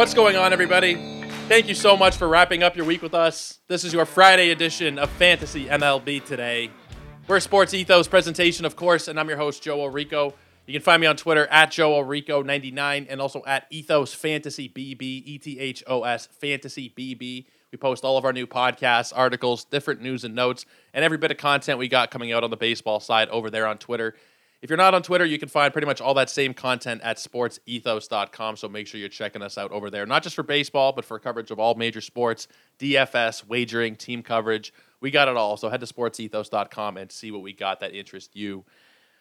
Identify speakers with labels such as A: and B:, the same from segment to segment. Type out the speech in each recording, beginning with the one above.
A: What's going on, everybody? Thank you so much for wrapping up your week with us. This is your Friday edition of Fantasy MLB Today. We're Sports Ethos presentation, of course, and I'm your host, Joe Orico. You can find me on Twitter at Joe Orico99 and also at Ethos Fantasy BB, E T H O S Fantasy BB. We post all of our new podcasts, articles, different news and notes, and every bit of content we got coming out on the baseball side over there on Twitter. If you're not on Twitter, you can find pretty much all that same content at sportsethos.com. So make sure you're checking us out over there, not just for baseball, but for coverage of all major sports, DFS, wagering, team coverage. We got it all. So head to sportsethos.com and see what we got that interests you.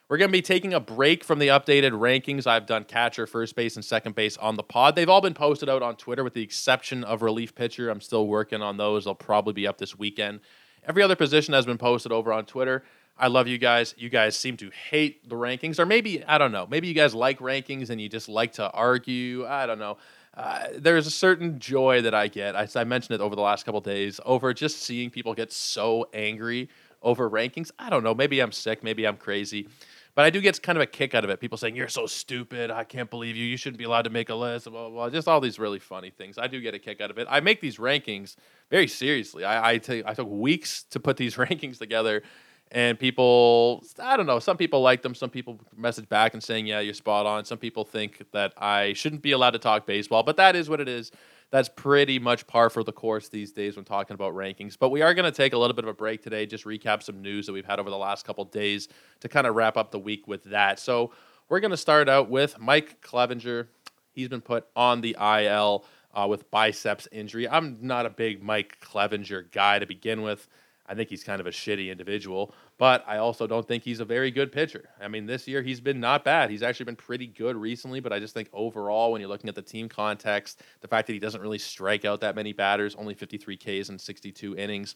A: We're going to be taking a break from the updated rankings. I've done catcher, first base, and second base on the pod. They've all been posted out on Twitter with the exception of relief pitcher. I'm still working on those. They'll probably be up this weekend. Every other position has been posted over on Twitter. I love you guys. You guys seem to hate the rankings, or maybe, I don't know, maybe you guys like rankings and you just like to argue. I don't know. Uh, there's a certain joy that I get. I, I mentioned it over the last couple days over just seeing people get so angry over rankings. I don't know. Maybe I'm sick. Maybe I'm crazy. But I do get kind of a kick out of it. People saying, You're so stupid. I can't believe you. You shouldn't be allowed to make a list. Blah, blah, blah. Just all these really funny things. I do get a kick out of it. I make these rankings very seriously. I, I, t- I took weeks to put these rankings together and people i don't know some people like them some people message back and saying yeah you're spot on. Some people think that i shouldn't be allowed to talk baseball but that is what it is. That's pretty much par for the course these days when talking about rankings. But we are going to take a little bit of a break today just recap some news that we've had over the last couple days to kind of wrap up the week with that. So we're going to start out with mike clevinger. He's been put on the il uh, with biceps injury. I'm not a big mike clevinger guy to begin with I think he's kind of a shitty individual, but I also don't think he's a very good pitcher. I mean, this year he's been not bad. He's actually been pretty good recently, but I just think overall, when you're looking at the team context, the fact that he doesn't really strike out that many batters, only 53 Ks in 62 innings.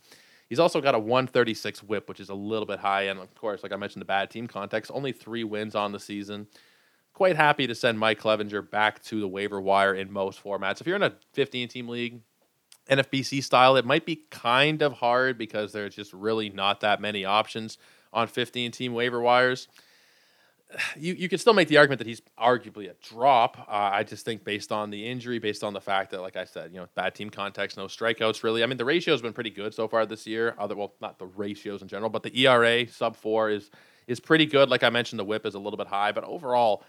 A: He's also got a 136 whip, which is a little bit high. And of course, like I mentioned, the bad team context, only three wins on the season. Quite happy to send Mike Clevinger back to the waiver wire in most formats. If you're in a 15 team league, NFBC style, it might be kind of hard because there's just really not that many options on 15 team waiver wires. You, you can still make the argument that he's arguably a drop. Uh, I just think based on the injury, based on the fact that, like I said, you know, bad team context, no strikeouts really. I mean, the ratio has been pretty good so far this year. Other, well, not the ratios in general, but the ERA sub four is is pretty good. Like I mentioned, the WHIP is a little bit high, but overall,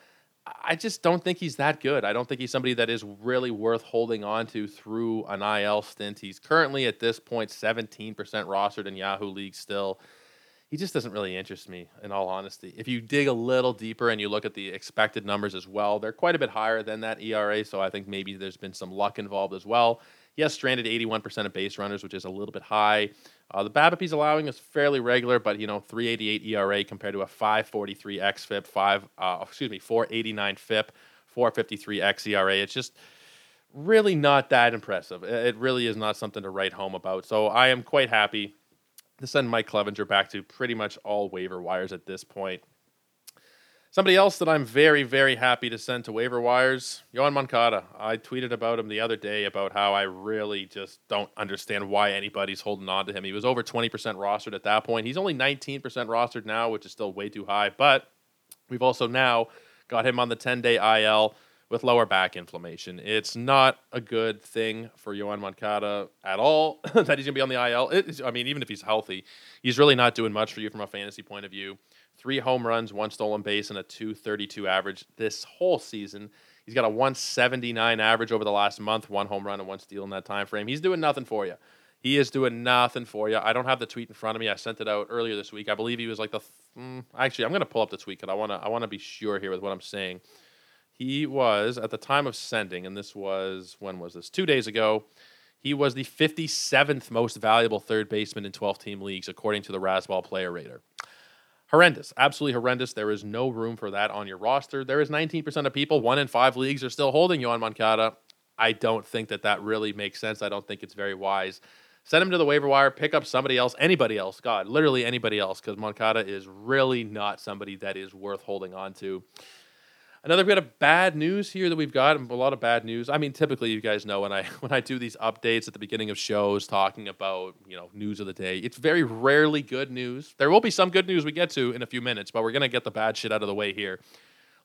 A: I just don't think he's that good. I don't think he's somebody that is really worth holding on to through an IL stint. He's currently at this point 17% rostered in Yahoo League still. He just doesn't really interest me, in all honesty. If you dig a little deeper and you look at the expected numbers as well, they're quite a bit higher than that ERA. So I think maybe there's been some luck involved as well. Has stranded 81% of base runners, which is a little bit high. Uh, the BABIP he's allowing is fairly regular, but you know, 388 ERA compared to a 543 xFIP, five uh, excuse me, 489 FIP, 453 xERA. It's just really not that impressive. It really is not something to write home about. So I am quite happy to send Mike Clevinger back to pretty much all waiver wires at this point. Somebody else that I'm very, very happy to send to waiver wires, Yoan Moncada. I tweeted about him the other day about how I really just don't understand why anybody's holding on to him. He was over 20% rostered at that point. He's only 19% rostered now, which is still way too high. But we've also now got him on the 10 day IL with lower back inflammation. It's not a good thing for Yoan Moncada at all that he's going to be on the IL. I mean, even if he's healthy, he's really not doing much for you from a fantasy point of view three home runs, one stolen base, and a 232 average this whole season. He's got a 179 average over the last month, one home run and one steal in that time frame. He's doing nothing for you. He is doing nothing for you. I don't have the tweet in front of me. I sent it out earlier this week. I believe he was like the. Mm, actually, I'm going to pull up the tweet because I want to. I want to be sure here with what I'm saying. He was at the time of sending, and this was when was this? Two days ago. He was the 57th most valuable third baseman in 12 team leagues, according to the Razzball Player Rater horrendous, absolutely horrendous. There is no room for that on your roster. There is 19% of people, one in five leagues, are still holding Yoan Moncada. I don't think that that really makes sense. I don't think it's very wise. Send him to the waiver wire, pick up somebody else, anybody else, God, literally anybody else, because Moncada is really not somebody that is worth holding on to. Another bit of bad news here that we've got a lot of bad news. I mean, typically you guys know when I when I do these updates at the beginning of shows talking about you know news of the day, it's very rarely good news. There will be some good news we get to in a few minutes, but we're gonna get the bad shit out of the way here.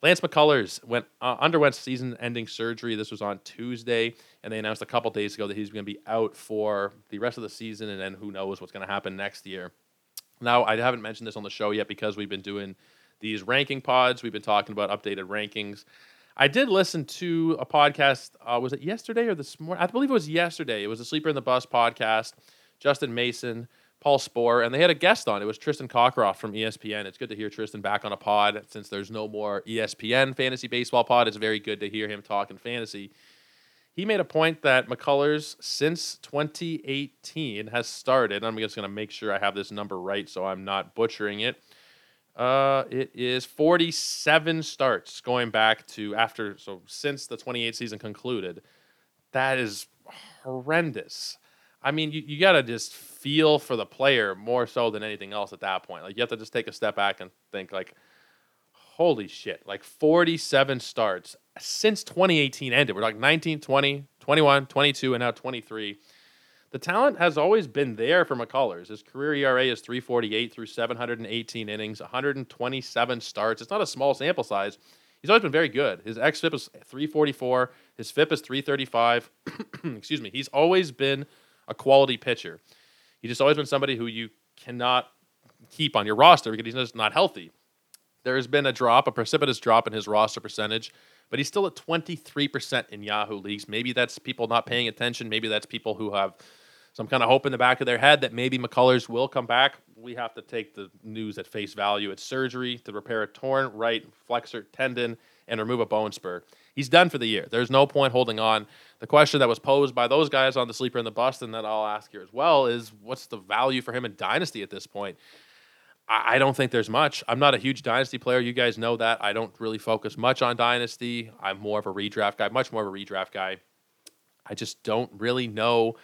A: Lance McCullers went uh, underwent season-ending surgery. This was on Tuesday, and they announced a couple days ago that he's going to be out for the rest of the season, and then who knows what's going to happen next year. Now, I haven't mentioned this on the show yet because we've been doing these ranking pods. We've been talking about updated rankings. I did listen to a podcast. Uh, was it yesterday or this morning? I believe it was yesterday. It was a Sleeper in the Bust podcast. Justin Mason, Paul Sporer, and they had a guest on. It was Tristan Cockcroft from ESPN. It's good to hear Tristan back on a pod since there's no more ESPN fantasy baseball pod. It's very good to hear him talking fantasy. He made a point that McCullers since 2018 has started. I'm just going to make sure I have this number right so I'm not butchering it. Uh, it is 47 starts going back to after, so since the 28 season concluded. That is horrendous. I mean, you, you got to just feel for the player more so than anything else at that point. Like, you have to just take a step back and think, like, holy shit, like 47 starts since 2018 ended. We're like 19, 20, 21, 22, and now 23 the talent has always been there for McCullers. His career ERA is 348 through 718 innings, 127 starts. It's not a small sample size. He's always been very good. His xFIP is 344. His FIP is 335. Excuse me. He's always been a quality pitcher. He's just always been somebody who you cannot keep on your roster because he's just not healthy. There has been a drop, a precipitous drop in his roster percentage, but he's still at 23% in Yahoo leagues. Maybe that's people not paying attention. Maybe that's people who have some kind of hoping in the back of their head that maybe McCullers will come back. We have to take the news at face value. It's surgery to repair a torn right flexor tendon and remove a bone spur. He's done for the year. There's no point holding on. The question that was posed by those guys on the sleeper in the bust, and that I'll ask here as well, is what's the value for him in dynasty at this point? I don't think there's much. I'm not a huge dynasty player. You guys know that. I don't really focus much on dynasty. I'm more of a redraft guy, much more of a redraft guy. I just don't really know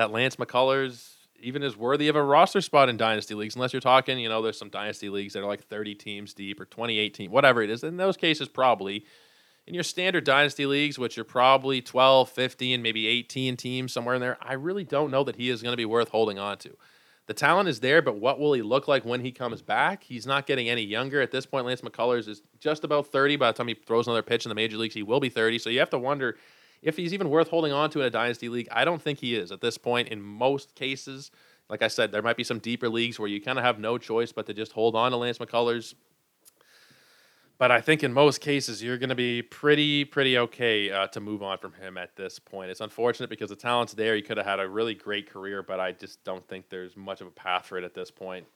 A: that Lance McCullers even is worthy of a roster spot in dynasty leagues, unless you're talking, you know, there's some dynasty leagues that are like 30 teams deep or 28 teams, whatever it is. In those cases, probably. In your standard dynasty leagues, which are probably 12, 15, maybe 18 teams somewhere in there, I really don't know that he is going to be worth holding on to. The talent is there, but what will he look like when he comes back? He's not getting any younger. At this point, Lance McCullers is just about 30. By the time he throws another pitch in the major leagues, he will be 30. So you have to wonder if he's even worth holding on to in a dynasty league, I don't think he is at this point. In most cases, like I said, there might be some deeper leagues where you kind of have no choice but to just hold on to Lance McCullers. But I think in most cases, you're going to be pretty, pretty okay uh, to move on from him at this point. It's unfortunate because the talent's there. He could have had a really great career, but I just don't think there's much of a path for it at this point.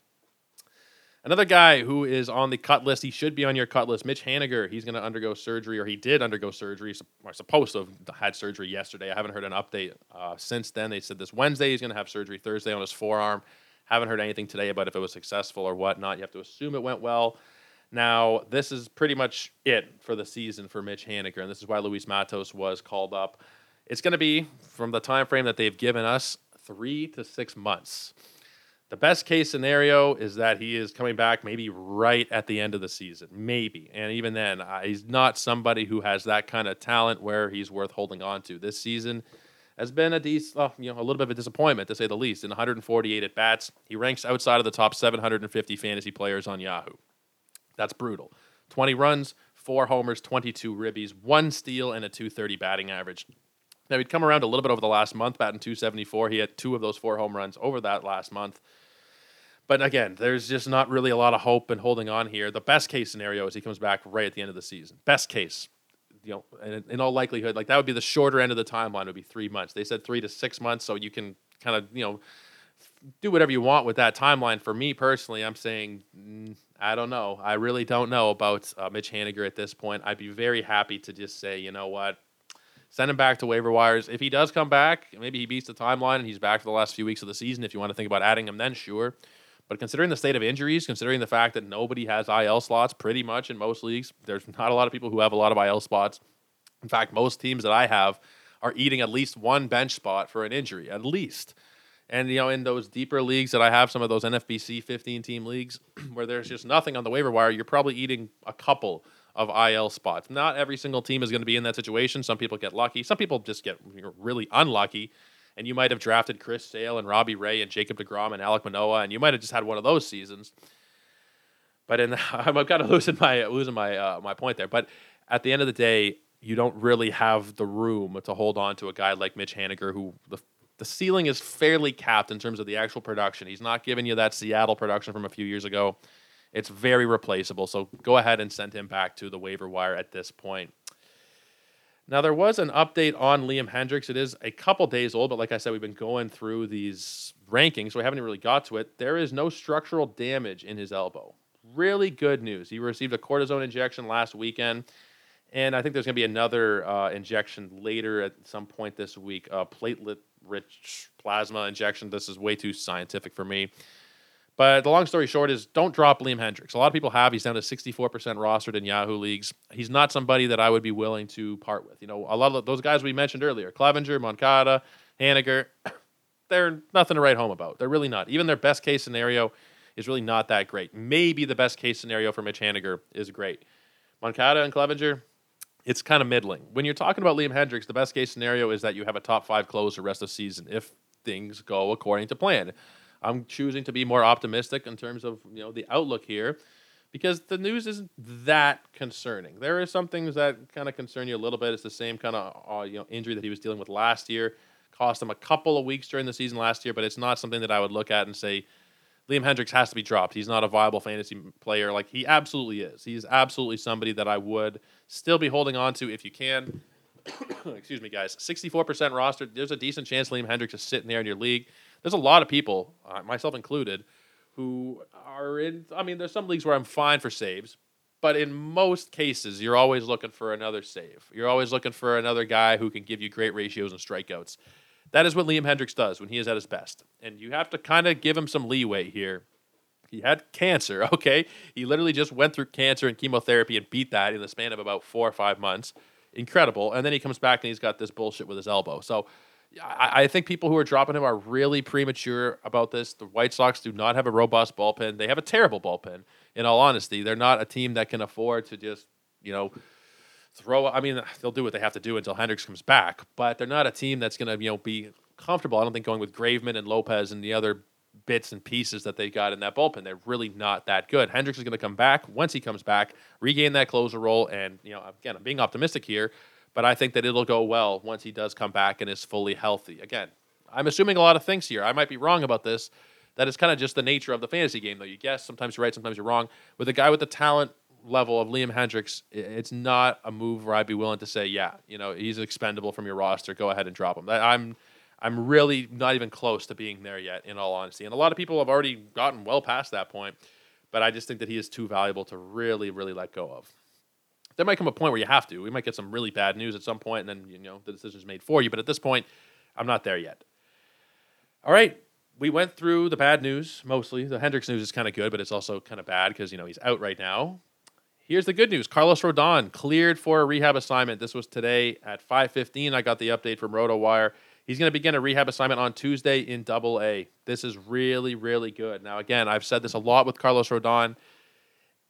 A: Another guy who is on the cut list, he should be on your cut list, Mitch Haniger. He's going to undergo surgery, or he did undergo surgery, or supposed to have had surgery yesterday. I haven't heard an update uh, since then. They said this Wednesday he's going to have surgery Thursday on his forearm. Haven't heard anything today about if it was successful or whatnot. You have to assume it went well. Now, this is pretty much it for the season for Mitch Haniger, and this is why Luis Matos was called up. It's going to be, from the time frame that they've given us, three to six months. The best case scenario is that he is coming back maybe right at the end of the season, maybe. And even then, uh, he's not somebody who has that kind of talent where he's worth holding on to. This season has been a decent, you know, a little bit of a disappointment to say the least. In 148 at bats, he ranks outside of the top 750 fantasy players on Yahoo. That's brutal. 20 runs, four homers, 22 ribbies, one steal, and a 230 batting average. Now, he'd come around a little bit over the last month, batting 274. He had two of those four home runs over that last month. But again, there's just not really a lot of hope in holding on here. The best case scenario is he comes back right at the end of the season. Best case, you know, in all likelihood, like that would be the shorter end of the timeline. Would be three months. They said three to six months, so you can kind of you know do whatever you want with that timeline. For me personally, I'm saying mm, I don't know. I really don't know about uh, Mitch Haniger at this point. I'd be very happy to just say, you know what, Send him back to waiver wires. If he does come back, maybe he beats the timeline and he's back for the last few weeks of the season. If you want to think about adding him, then sure. But considering the state of injuries, considering the fact that nobody has IL slots pretty much in most leagues, there's not a lot of people who have a lot of IL spots. In fact, most teams that I have are eating at least one bench spot for an injury, at least. And you know, in those deeper leagues that I have, some of those NFBC 15 team leagues where there's just nothing on the waiver wire, you're probably eating a couple of IL spots. Not every single team is going to be in that situation. Some people get lucky. Some people just get really unlucky. And you might have drafted Chris Sale and Robbie Ray and Jacob DeGrom and Alek Manoah, and you might have just had one of those seasons. But in the, I'm kind of losing my losing my uh, my point there. But at the end of the day, you don't really have the room to hold on to a guy like Mitch Haniger, who the the ceiling is fairly capped in terms of the actual production. He's not giving you that Seattle production from a few years ago. It's very replaceable. So go ahead and send him back to the waiver wire at this point. Now, there was an update on Liam Hendriks. It is a couple days old, but like I said, we've been going through these rankings, so we haven't really got to it. There is no structural damage in his elbow. Really good news. He received a cortisone injection last weekend, and I think there's going to be another uh, injection later at some point this week, a platelet rich plasma injection. This is way too scientific for me. But the long story short is don't drop Liam Hendriks. A lot of people have. He's down to 64% rostered in Yahoo leagues. He's not somebody that I would be willing to part with. You know, a lot of those guys we mentioned earlier, Clevinger, Moncada, Haniger, they're nothing to write home about. They're really not. Even their best case scenario is really not that great. Maybe the best case scenario for Mitch Haniger is great. Moncada and Clevinger, it's kind of middling. When you're talking about Liam Hendriks, the best case scenario is that you have a top five close the rest of the season if things go according to plan. I'm choosing to be more optimistic in terms of you know the outlook here because the news isn't that concerning. There are some things that kind of concern you a little bit. It's the same kind of uh, you know injury that he was dealing with last year, cost him a couple of weeks during the season last year, but it's not something that I would look at and say Liam Hendriks has to be dropped. He's not a viable fantasy player like he absolutely is. He's absolutely somebody that I would still be holding on to if you can. Excuse me, guys. 64% roster. There's a decent chance Liam Hendriks is sitting there in your league there's a lot of people, uh, myself included, who are in. I mean, there's some leagues where I'm fine for saves, but in most cases, you're always looking for another save. You're always looking for another guy who can give you great ratios and strikeouts. That is what Liam Hendriks does when he is at his best. And you have to kind of give him some leeway here. He had cancer, okay? He literally just went through cancer and chemotherapy and beat that in the span of about four or five months. Incredible. And then he comes back and he's got this bullshit with his elbow. So I, think people who are dropping him are really premature about this. The White Sox do not have a robust bullpen. They have a terrible bullpen. In all honesty, they're not a team that can afford to just you know throw. I mean, they'll do what they have to do until Hendriks comes back, but they're not a team that's going to you know be comfortable. I don't think going with Graveman and Lopez and the other bits and pieces that they got in that bullpen. They're really not that good. Hendriks is going to come back once he comes back, regain that closer role, and you know again, I'm being optimistic here but I think that it'll go well once he does come back and is fully healthy. Again, I'm assuming a lot of things here. I might be wrong about this. That is kind of just the nature of the fantasy game, though. You guess sometimes you're right, sometimes you're wrong. With a guy with the talent level of Liam Hendriks, it's not a move where I'd be willing to say, yeah, you know, he's expendable from your roster. Go ahead and drop him. I'm I'm really not even close to being there yet, in all honesty. And a lot of people have already gotten well past that point, but I just think that he is too valuable to really, really let go of there might come a point where you have to. We might get some really bad news at some point, and then you know the decision's made for you. But at this point, I'm not there yet. All right, we went through the bad news mostly. The Hendriks news is kind of good, but it's also kind of bad because you know he's out right now. Here's the good news: Carlos Rodon cleared for a rehab assignment. This was today at 5:15. I got the update from RotoWire. He's going to begin a rehab assignment on Tuesday in Double A. This is really, really good. Now, again, I've said this a lot with Carlos Rodon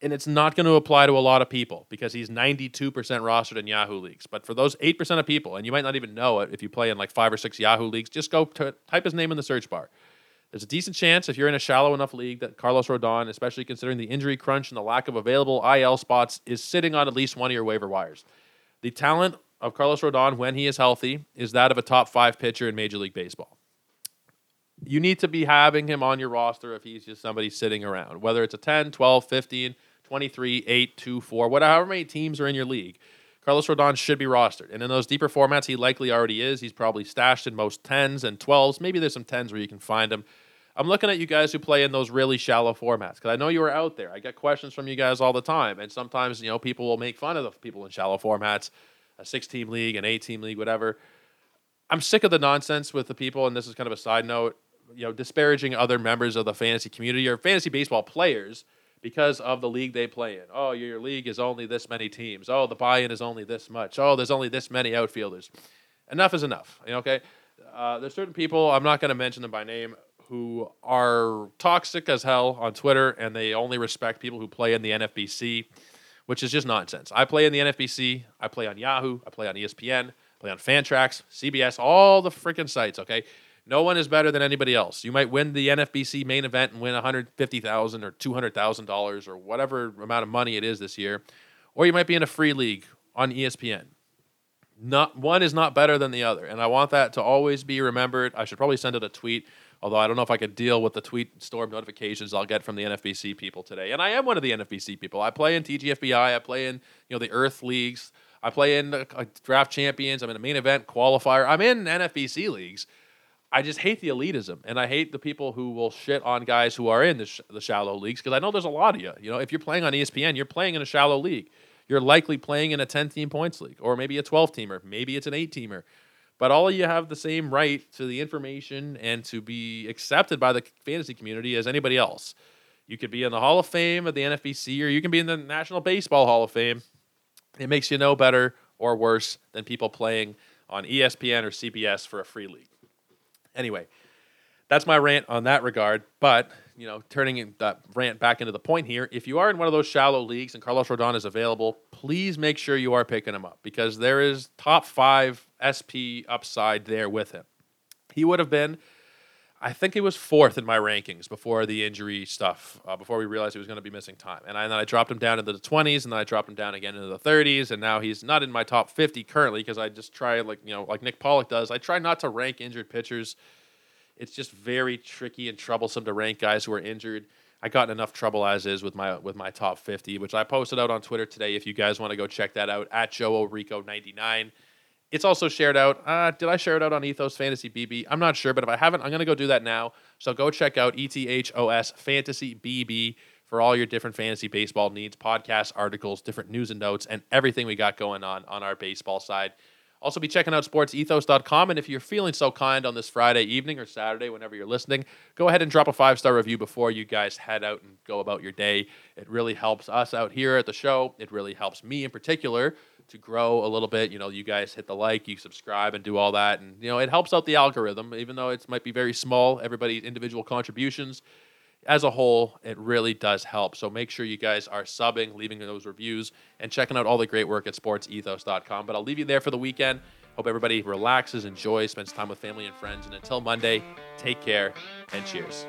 A: and it's not going to apply to a lot of people because he's 92% rostered in Yahoo leagues. But for those 8% of people, and you might not even know it if you play in like five or six Yahoo leagues, just go type his name in the search bar. There's a decent chance if you're in a shallow enough league that Carlos Rodon, especially considering the injury crunch and the lack of available IL spots, is sitting on at least one of your waiver wires. The talent of Carlos Rodon when he is healthy is that of a top five pitcher in Major League Baseball you need to be having him on your roster if he's just somebody sitting around, whether it's a 10, 12, 15, 23, 8, 2, 4, whatever many teams are in your league. Carlos Rodon should be rostered. And in those deeper formats, he likely already is. He's probably stashed in most 10s and 12s. Maybe there's some 10s where you can find him. I'm looking at you guys who play in those really shallow formats because I know you are out there. I get questions from you guys all the time. And sometimes, you know, people will make fun of the people in shallow formats, a six team league, an eight team league, whatever. I'm sick of the nonsense with the people, and this is kind of a side note you know disparaging other members of the fantasy community or fantasy baseball players because of the league they play in. Oh, your league is only this many teams. Oh, the buy-in is only this much. Oh, there's only this many outfielders. Enough is enough. Okay. Uh, there's certain people I'm not going to mention them by name who are toxic as hell on Twitter, and they only respect people who play in the NFBC, which is just nonsense. I play in the NFBC. I play on Yahoo. I play on ESPN. I play on Fantrax, CBS, all the freaking sites. Okay, No one is better than anybody else. You might win the NFBC main event and win 150,000 or $200,000 or whatever amount of money it is this year, or you might be in a free league on ESPN. Not one is not better than the other, and I want that to always be remembered. I should probably send out a tweet Although I don't know if I could deal with the tweet storm notifications I'll get from the NFBC people today. And I am one of the NFBC people. I play in TGFBI. I play in you know the Earth leagues. I play in uh, draft champions. I'm in a main event qualifier. I'm in NFBC leagues. I just hate the elitism, and I hate the people who will shit on guys who are in the, sh- the shallow leagues because I know there's a lot of you. You know, if you're playing on ESPN, you're playing in a shallow league. You're likely playing in a 10 team points league, or maybe a 12 teamer, maybe it's an 8 teamer but all of you have the same right to the information and to be accepted by the fantasy community as anybody else. You could be in the Hall of Fame of the NFBC or you can be in the National Baseball Hall of Fame. It makes you no better or worse than people playing on ESPN or CBS for a free league. Anyway, that's my rant on that regard. But you know, turning that rant back into the point here, if you are in one of those shallow leagues and Carlos Rodon is available, please make sure you are picking him up because there is top five SP upside there with him. He would have been, I think he was fourth in my rankings before the injury stuff, uh, before we realized he was going to be missing time. And, I, and then I dropped him down into the 20s, and then I dropped him down again into the 30s, and now he's not in my top 50 currently because I just try, like, you know, like Nick Pollack does, I try not to rank injured pitchers it's just very tricky and troublesome to rank guys who are injured. I got enough trouble as is with my with my top 50, which I posted out on Twitter today. If you guys want to go check that out at Joe Orico 99. It's also shared out. Uh, did I share it out on Ethos Fantasy BB? I'm not sure, but if I haven't, I'm gonna go do that now. So go check out ETHOS Fantasy BB for all your different fantasy baseball needs, podcasts, articles, different news and notes, and everything we got going on on our baseball side. Also, be checking out sportsethos.com. And if you're feeling so kind on this Friday evening or Saturday, whenever you're listening, go ahead and drop a five star review before you guys head out and go about your day. It really helps us out here at the show. It really helps me in particular to grow a little bit. You know, you guys hit the like, you subscribe, and do all that. And, you know, it helps out the algorithm, even though it might be very small, everybody's individual contributions as a whole, it really does help. So make sure you guys are subbing, leaving those reviews, and checking out all the great work at sportsethos.com. But I'll leave you there for the weekend. Hope everybody relaxes, enjoys, spends time with family and friends. And until Monday, take care and cheers.